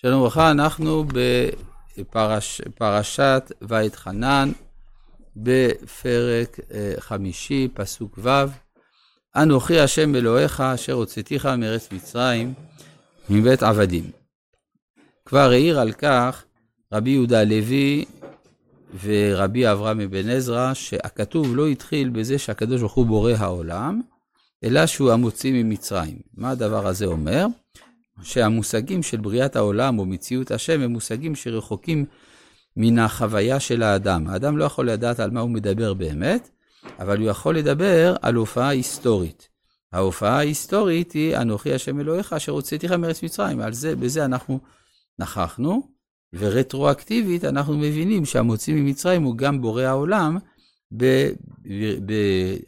שלום וברכה, אנחנו בפרשת ואתחנן, בפרק אה, חמישי, פסוק ו', אנוכי השם אלוהיך, אשר הוצאתיך מארץ מצרים, מבית עבדים. כבר העיר על כך רבי יהודה הלוי ורבי אברהם אבן עזרא, שהכתוב לא התחיל בזה שהקדוש ברוך הוא בורא העולם, אלא שהוא המוציא ממצרים. מה הדבר הזה אומר? שהמושגים של בריאת העולם או מציאות השם הם מושגים שרחוקים מן החוויה של האדם. האדם לא יכול לדעת על מה הוא מדבר באמת, אבל הוא יכול לדבר על הופעה היסטורית. ההופעה ההיסטורית היא אנוכי השם אלוהיך אשר הוצאתיך מארץ מצרים. על זה, בזה אנחנו נכחנו, ורטרואקטיבית אנחנו מבינים שהמוציא ממצרים הוא גם בורא העולם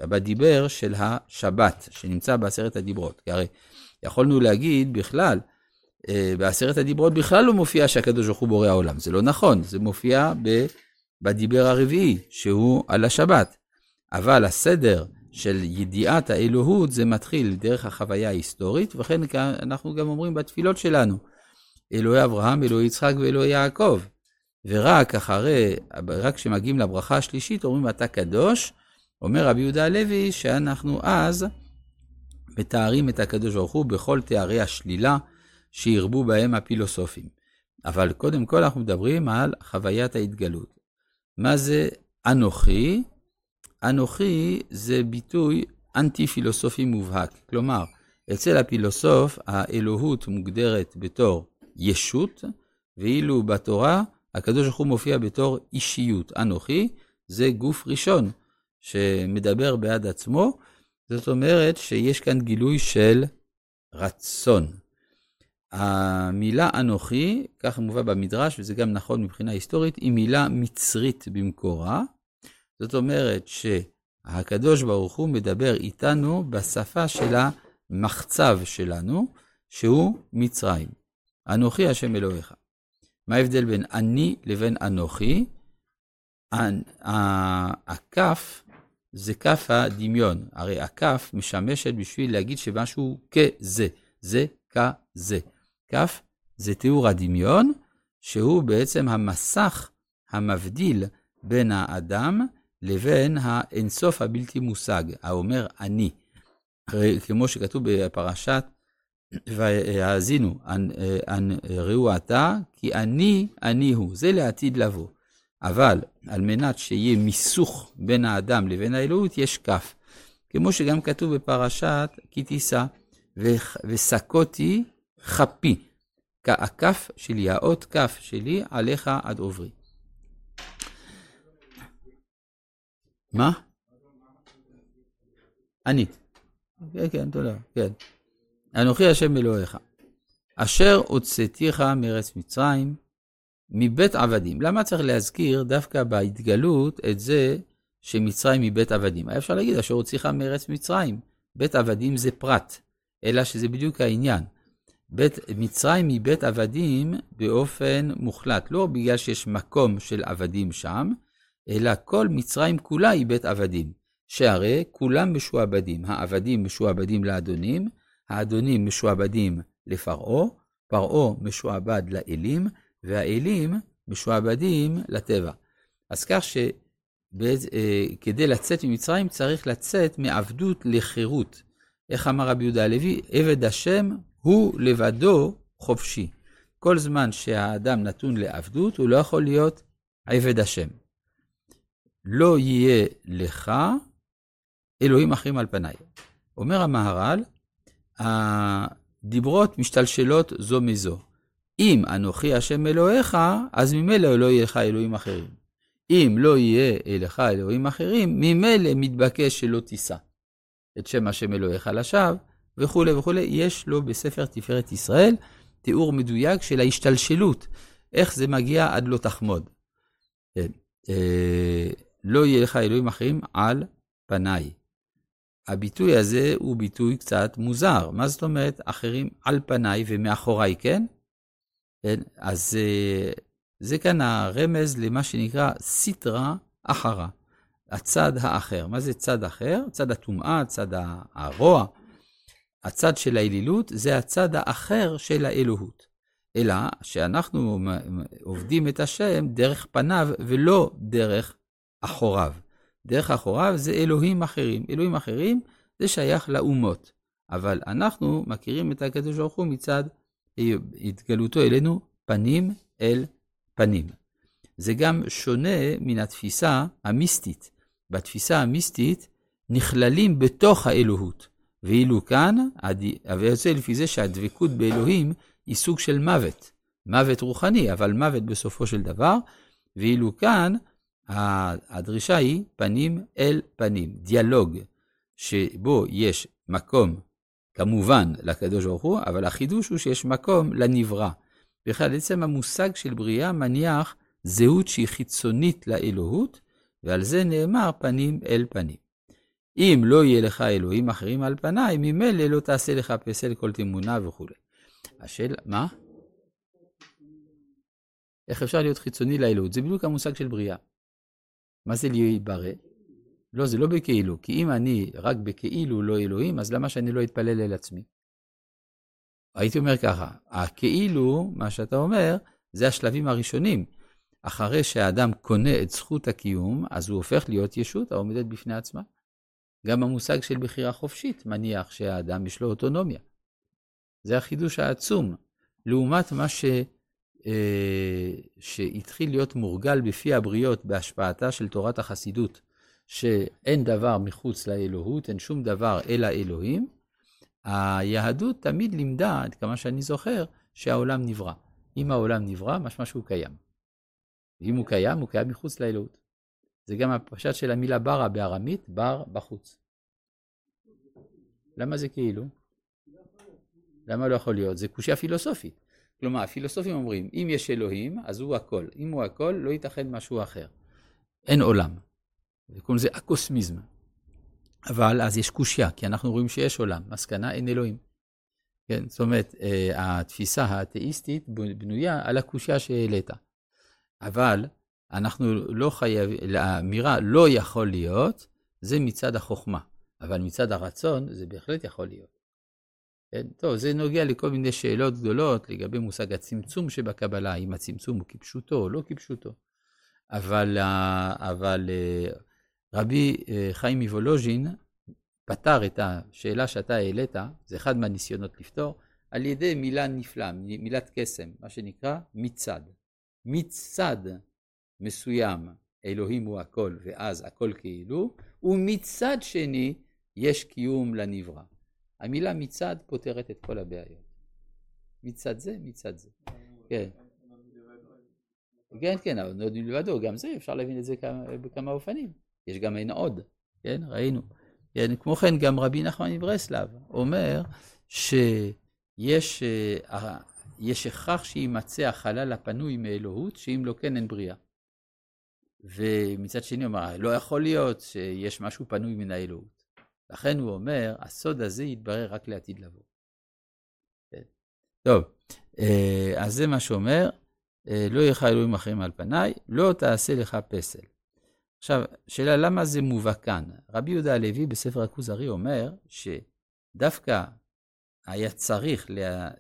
בדיבר של השבת, שנמצא בעשרת הדיברות. כי הרי יכולנו להגיד בכלל, אה, בעשרת הדיברות בכלל לא מופיע שהקדוש ברוך הוא בורא העולם. זה לא נכון, זה מופיע בדיבר הרביעי, שהוא על השבת. אבל הסדר של ידיעת האלוהות זה מתחיל דרך החוויה ההיסטורית, וכן אנחנו גם אומרים בתפילות שלנו, אלוהי אברהם, אלוהי יצחק ואלוהי יעקב. ורק אחרי, רק כשמגיעים לברכה השלישית, אומרים אתה קדוש, אומר רבי יהודה הלוי, שאנחנו אז מתארים את הקדוש ברוך הוא בכל תארי השלילה שירבו בהם הפילוסופים. אבל קודם כל אנחנו מדברים על חוויית ההתגלות. מה זה אנוכי? אנוכי זה ביטוי אנטי-פילוסופי מובהק. כלומר, אצל הפילוסוף האלוהות מוגדרת בתור ישות, ואילו בתורה הקדוש ברוך הוא מופיע בתור אישיות. אנוכי זה גוף ראשון שמדבר בעד עצמו, זאת אומרת שיש כאן גילוי של רצון. המילה אנוכי, ככה מובא במדרש, וזה גם נכון מבחינה היסטורית, היא מילה מצרית במקורה. זאת אומרת שהקדוש ברוך הוא מדבר איתנו בשפה של המחצב שלנו, שהוא מצרים. אנוכי השם אלוהיך. מה ההבדל בין אני לבין אנוכי? הכף זה כף הדמיון. הרי הכף משמשת בשביל להגיד שמשהו כזה, זה כזה. כף זה תיאור הדמיון, שהוא בעצם המסך המבדיל בין האדם לבין האינסוף הבלתי מושג, האומר אני. הרי כמו שכתוב בפרשת והאזינו, ראו אתה, כי אני, אני הוא. זה לעתיד לבוא. אבל על מנת שיהיה מיסוך בין האדם לבין האלוהות, יש כף. כמו שגם כתוב בפרשת כי תישא, וסקותי חפי. הכף שלי, האות כף שלי, עליך עד עוברי. מה? אני. כן, כן, תודה, כן. אנוכי השם אלוהיך, אשר הוצאתיך מארץ מצרים, מבית עבדים. למה צריך להזכיר דווקא בהתגלות את זה שמצרים היא בית עבדים? היה אפשר להגיד, אשר הוציאך מארץ מצרים. בית עבדים זה פרט, אלא שזה בדיוק העניין. בית, מצרים היא בית עבדים באופן מוחלט, לא בגלל שיש מקום של עבדים שם, אלא כל מצרים כולה היא בית עבדים. שהרי כולם משועבדים, העבדים משועבדים לאדונים, האדונים משועבדים לפרעה, פרעה משועבד לאלים, והאלים משועבדים לטבע. אז כך שכדי אה, לצאת ממצרים צריך לצאת מעבדות לחירות. איך אמר רבי יהודה הלוי? עבד השם הוא לבדו חופשי. כל זמן שהאדם נתון לעבדות, הוא לא יכול להיות עבד השם. לא יהיה לך אלוהים אחרים על פניי. אומר המהר"ל, הדיברות משתלשלות זו מזו. אם אנוכי השם אלוהיך, אז ממילא לא יהיה לך אלוהים אחרים. אם לא יהיה לך אלוהים אחרים, ממילא מתבקש שלא תישא את שם השם אלוהיך לשווא, וכולי וכולי. יש לו בספר תפארת ישראל תיאור מדויק של ההשתלשלות, איך זה מגיע עד לא תחמוד. כן. אה, לא יהיה לך אלוהים אחרים על פניי. הביטוי הזה הוא ביטוי קצת מוזר. מה זאת אומרת אחרים על פניי ומאחוריי, כן? כן? אז אה, זה כאן הרמז למה שנקרא סיטרא אחרא, הצד האחר. מה זה צד אחר? צד הטומאה, צד הרוע. הצד של האלילות זה הצד האחר של האלוהות. אלא שאנחנו עובדים את השם דרך פניו ולא דרך אחוריו. דרך אחוריו זה אלוהים אחרים. אלוהים אחרים זה שייך לאומות. אבל אנחנו מכירים את הקדוש ברוך הוא מצד התגלותו אלינו פנים אל פנים. זה גם שונה מן התפיסה המיסטית. בתפיסה המיסטית נכללים בתוך האלוהות. ואילו כאן, ויוצא לפי זה שהדבקות באלוהים היא סוג של מוות. מוות רוחני, אבל מוות בסופו של דבר. ואילו כאן, הדרישה היא פנים אל פנים, דיאלוג, שבו יש מקום, כמובן, לקדוש ברוך הוא, אבל החידוש הוא שיש מקום לנברא. בכלל, עצם המושג של בריאה מניח זהות שהיא חיצונית לאלוהות, ועל זה נאמר פנים אל פנים. אם לא יהיה לך אלוהים אחרים על פניי, ממילא לא תעשה לך פסל כל תמונה וכולי. השאלה, מה? איך אפשר להיות חיצוני לאלוהות? זה בדיוק המושג של בריאה. מה זה להיברא? לא, זה לא בכאילו, כי אם אני רק בכאילו לא אלוהים, אז למה שאני לא אתפלל אל עצמי? הייתי אומר ככה, הכאילו, מה שאתה אומר, זה השלבים הראשונים. אחרי שהאדם קונה את זכות הקיום, אז הוא הופך להיות ישות העומדת בפני עצמה. גם המושג של בחירה חופשית מניח שהאדם יש לו אוטונומיה. זה החידוש העצום, לעומת מה ש... אה, שהתחיל להיות מורגל בפי הבריות בהשפעתה של תורת החסידות, שאין דבר מחוץ לאלוהות, אין שום דבר אלא אלוהים, היהדות תמיד לימדה, עד כמה שאני זוכר, שהעולם נברא. אם העולם נברא, משמע שהוא קיים. ואם הוא קיים, הוא קיים מחוץ לאלוהות. זה גם הפשט של המילה ברה בארמית, בר בחוץ. למה זה כאילו? למה לא יכול להיות? זה קושייה פילוסופית. כלומר, הפילוסופים אומרים, אם יש אלוהים, אז הוא הכל. אם הוא הכל, לא ייתכן משהו אחר. אין עולם. וקוראים לזה אקוסמיזם. אבל אז יש קושייה, כי אנחנו רואים שיש עולם. מסקנה, אין אלוהים. כן, זאת אומרת, אה, התפיסה האתאיסטית בנויה על הקושייה שהעלית. אבל אנחנו לא חייבים, האמירה לא יכול להיות, זה מצד החוכמה. אבל מצד הרצון, זה בהחלט יכול להיות. כן? טוב, זה נוגע לכל מיני שאלות גדולות לגבי מושג הצמצום שבקבלה, אם הצמצום הוא כפשוטו או לא כפשוטו. אבל, אבל אה, רבי אה, חיים מוולוז'ין פתר את השאלה שאתה העלית, זה אחד מהניסיונות לפתור, על ידי מילה נפלאה, מילת קסם, מה שנקרא מצד. מצד מסוים אלוהים הוא הכל ואז הכל כאילו, ומצד שני יש קיום לנברא. המילה מצד פותרת את כל הבעיות. מצד זה, מצד זה. כן. כן, כן, אבל נוד מלבדו, גם זה אפשר להבין את זה בכמה אופנים. יש גם אין עוד, כן, ראינו. כן, כמו כן, גם רבי נחמן מברסלב אומר שיש אה, יש הכרח שיימצא החלל הפנוי מאלוהות, שאם לא כן אין בריאה. ומצד שני הוא אמר, לא יכול להיות שיש משהו פנוי מן האלוהות. לכן הוא אומר, הסוד הזה יתברר רק לעתיד לבוא. כן. טוב, אה, אז זה מה שאומר, אה, לא יהיה לך אלוהים אחרים על פניי, לא תעשה לך פסל. עכשיו, שאלה למה זה מובא כאן? רבי יהודה הלוי בספר הכוזרי אומר שדווקא היה צריך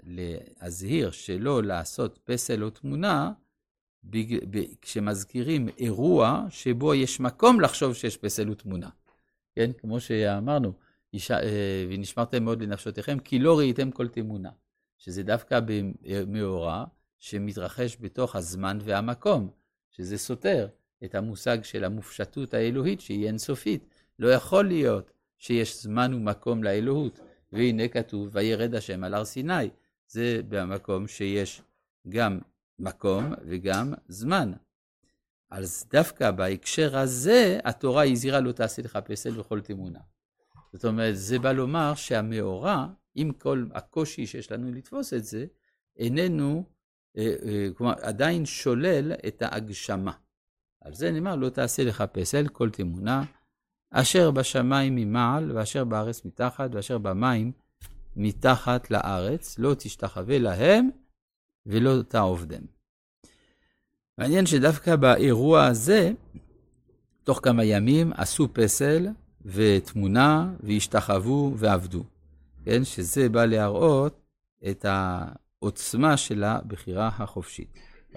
להזהיר שלא לעשות פסל או תמונה, כשמזכירים אירוע שבו יש מקום לחשוב שיש פסל ותמונה. כן, כמו שאמרנו, אה, ונשמרתם מאוד לנפשותיכם, כי לא ראיתם כל תמונה. שזה דווקא במאורע שמתרחש בתוך הזמן והמקום, שזה סותר את המושג של המופשטות האלוהית שהיא אינסופית. לא יכול להיות שיש זמן ומקום לאלוהות, והנה כתוב, וירד השם על הר סיני. זה במקום שיש גם מקום וגם זמן. אז דווקא בהקשר הזה, התורה הזהירה לא תעשה לך פסל וכל תמונה. זאת אומרת, זה בא לומר שהמאורע, עם כל הקושי שיש לנו לתפוס את זה, איננו, אה, אה, כלומר, עדיין שולל את ההגשמה. על זה נאמר, לא תעשה לך פסל כל תמונה, אשר בשמיים ממעל, ואשר בארץ מתחת, ואשר במים מתחת לארץ, לא תשתחווה להם, ולא תעובדם. מעניין שדווקא באירוע הזה, תוך כמה ימים עשו פסל ותמונה והשתחוו ועבדו. כן, שזה בא להראות את עוצמה של הבחירה החופשית.